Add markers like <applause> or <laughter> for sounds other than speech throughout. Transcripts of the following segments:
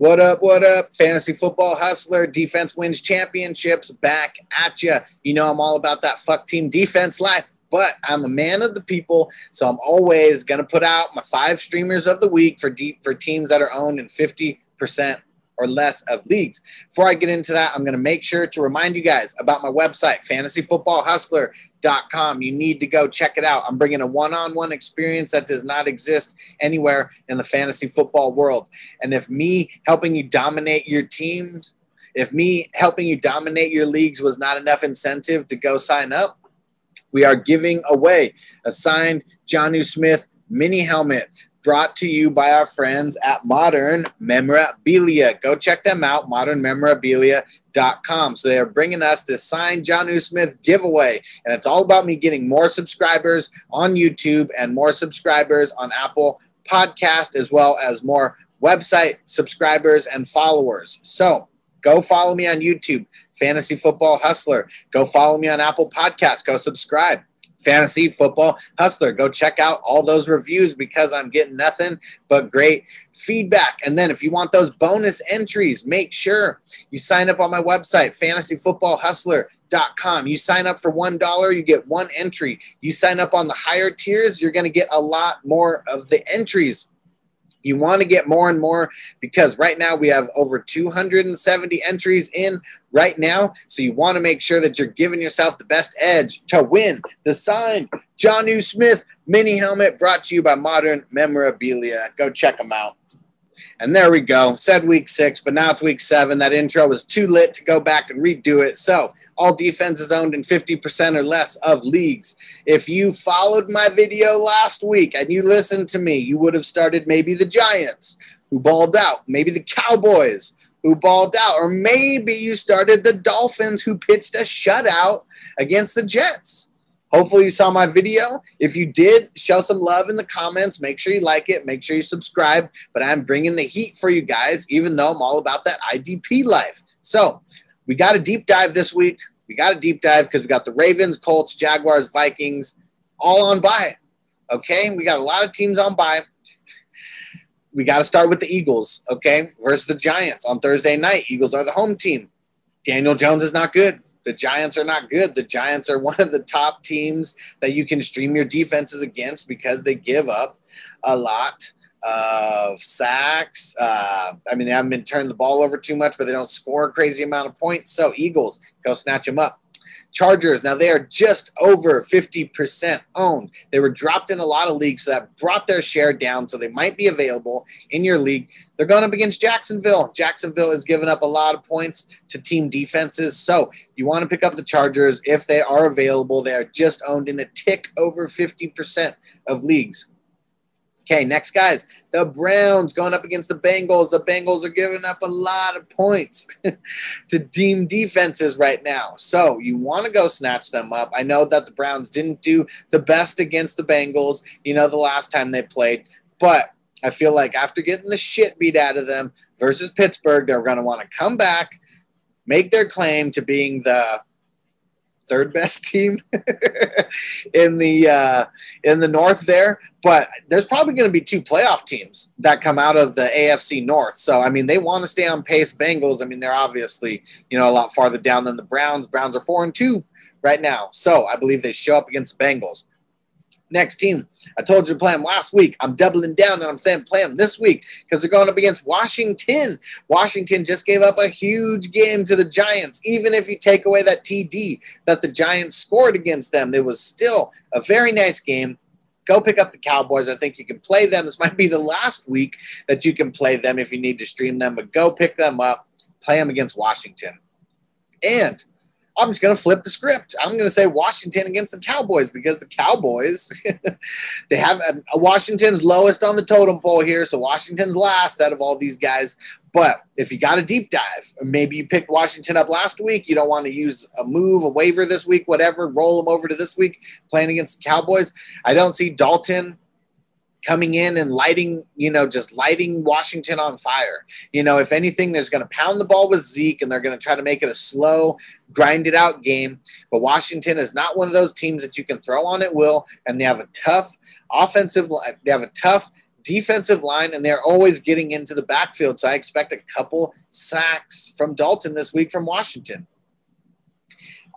What up? What up? Fantasy football hustler, defense wins championships back at you. You know, I'm all about that fuck team defense life, but I'm a man of the people. So I'm always to put out my five streamers of the week for deep for teams that are owned in 50% or less of leagues. Before I get into that, I'm going to make sure to remind you guys about my website, fantasyfootballhustler.com. You need to go check it out. I'm bringing a one on one experience that does not exist anywhere in the fantasy football world. And if me helping you dominate your teams, if me helping you dominate your leagues was not enough incentive to go sign up, we are giving away a signed Jonnu Smith mini helmet brought to you by our friends at Modern Memorabilia. Go check them out, modernmemorabilia.com. So they're bringing us this signed Jonnu Smith giveaway, and it's all about me getting more subscribers on YouTube and more subscribers on Apple Podcast, as well as more website subscribers and followers. So go follow me on YouTube, Fantasy Football Hustler. Go follow me on Apple Podcast. Go subscribe. Fantasy Football Hustler. Go check out all those reviews because I'm getting nothing but great feedback. And then if you want those bonus entries, make sure you sign up on my website, fantasyfootballhustler.com. You sign up for $1, you get one entry. You sign up on the higher tiers, you're going to get a lot more of the entries. You want to get more and more because right now we have over 270 entries in right now. So you want to make sure that you're giving yourself the best edge to win the signed Jonnu Smith mini helmet brought to you by Modern Memorabilia. Go check them out. And there we go. Said week six, but now it's week seven. That intro was too lit to go back and redo it. So all defenses owned in 50% or less of leagues. If you followed my video last week and you listened to me, you would have started maybe the Giants, who balled out, maybe the Cowboys, who balled out, or maybe you started the Dolphins, who pitched a shutout against the Jets. Hopefully, you saw my video. If you did, show some love in the comments. Make sure you like it. Make sure you subscribe. But I'm bringing the heat for you guys, even though I'm all about that IDP life. So, we got a deep dive this week. We got a deep dive because we got the Ravens, Colts, Jaguars, Vikings all on bye. Okay. We got a lot of teams on bye. We got to start with the Eagles, okay, versus the Giants on Thursday night. Eagles are the home team. Daniel Jones is not good. The Giants are not good. The Giants are one of the top teams that you can stream your defenses against because they give up a lot of sacks. Uh, I mean, they haven't been turning the ball over too much, but they don't score a crazy amount of points. So, Eagles, go snatch them up. Chargers, now they are just over 50% owned. They were dropped in a lot of leagues, so that brought their share down. So they might be available in your league. They're going up against Jacksonville. Jacksonville has given up a lot of points to team defenses. So you want to pick up the Chargers if they are available. They are just owned in a tick over 50% of leagues. Okay, next guys, the Browns going up against the Bengals. The Bengals are giving up a lot of points <laughs> to team defenses right now. So you want to go snatch them up. I know that the Browns didn't do the best against the Bengals, you know, the last time they played, but I feel like after getting the shit beat out of them versus Pittsburgh, they're going to want to come back, make their claim to being the third best <laughs> team in the uh, in the North there. But there's probably going to be two playoff teams that come out of the AFC North. So I mean, they want to stay on pace. Bengals. I mean, they're obviously you know a lot farther down than the Browns. Browns are four and two right now. So I believe they show up against Bengals next team. I told you to play them last week. I'm doubling down and I'm saying play them this week because they're going up against Washington. Washington just gave up a huge game to the Giants. Even if you take away that TD that the Giants scored against them, it was still a very nice game. Go pick up the Cowboys. I think you can play them. This might be the last week that you can play them if you need to stream them, but go pick them up, play them against Washington. And I'm just going to flip the script. I'm going to say Washington against the Cowboys because the Cowboys, <laughs> they have Washington's lowest on the totem pole here. So Washington's last out of all these guys. But if you got a deep dive, maybe you picked Washington up last week, you don't want to use a move, a waiver this week, whatever, roll them over to this week playing against the Cowboys. I don't see Dalton coming in and lighting, you know, just lighting Washington on fire. You know, if anything, there's going to pound the ball with Zeke and they're going to try to make it a slow, grinded out game. But Washington is not one of those teams that you can throw on at will, and they have a tough offensive, they have a tough defensive line, and they're always getting into the backfield. So I expect a couple sacks from Dalton this week from Washington.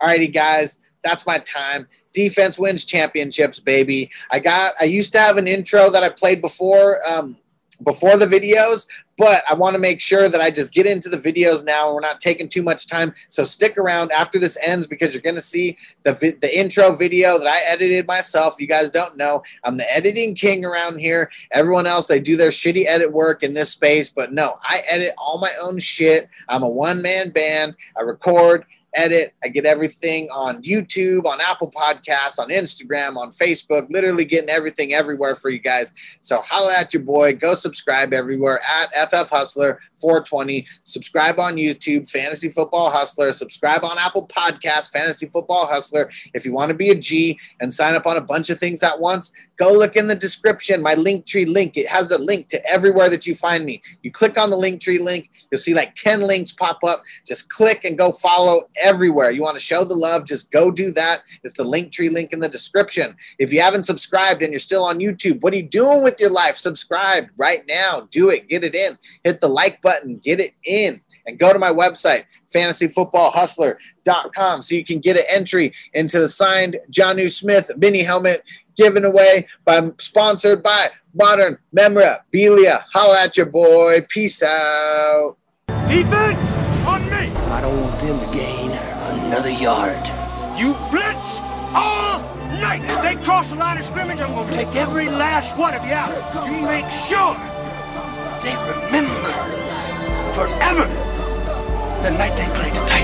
All righty, guys, that's my time. Defense wins championships, baby. I got. I used to have an intro that I played before. Um, before the videos, but I want to make sure that I just get into the videos now. and We're not taking too much time, so stick around after this ends because you're going to see the the intro video that I edited myself. You guys don't know I'm the editing king around here. Everyone else they do their shitty edit work in this space, but no, I edit all my own shit. I'm a one man band. I record edit. I get everything on YouTube, on Apple Podcasts, on Instagram, on Facebook, literally getting everything everywhere for you guys. So holla at your boy. Go subscribe everywhere at FF Hustler 420. Subscribe on YouTube, Fantasy Football Hustler. Subscribe on Apple Podcasts, Fantasy Football Hustler. If you want to be a G and sign up on a bunch of things at once, go look in the description. My Linktree link. It has a link to everywhere that you find me. You click on the Linktree link, you'll see like 10 links pop up. Just click and go follow everywhere. You want to show the love, just go do that. It's the Linktree link in the description. If you haven't subscribed and you're still on YouTube, what are you doing with your life? Subscribe right now. Do it. Get it in. Hit the like button. Get it in. And go to my website, fantasyfootballhustler.com, so you can get an entry into the signed Jonnu Smith mini helmet given away by sponsored by Modern Memorabilia. Holla at your boy. Peace out. Defense on me. I don't want them to gain another yard. You blitz all night. If they cross the line of scrimmage, I'm going to take every last one of you out. You make sure they remember forever the night they played the Titans.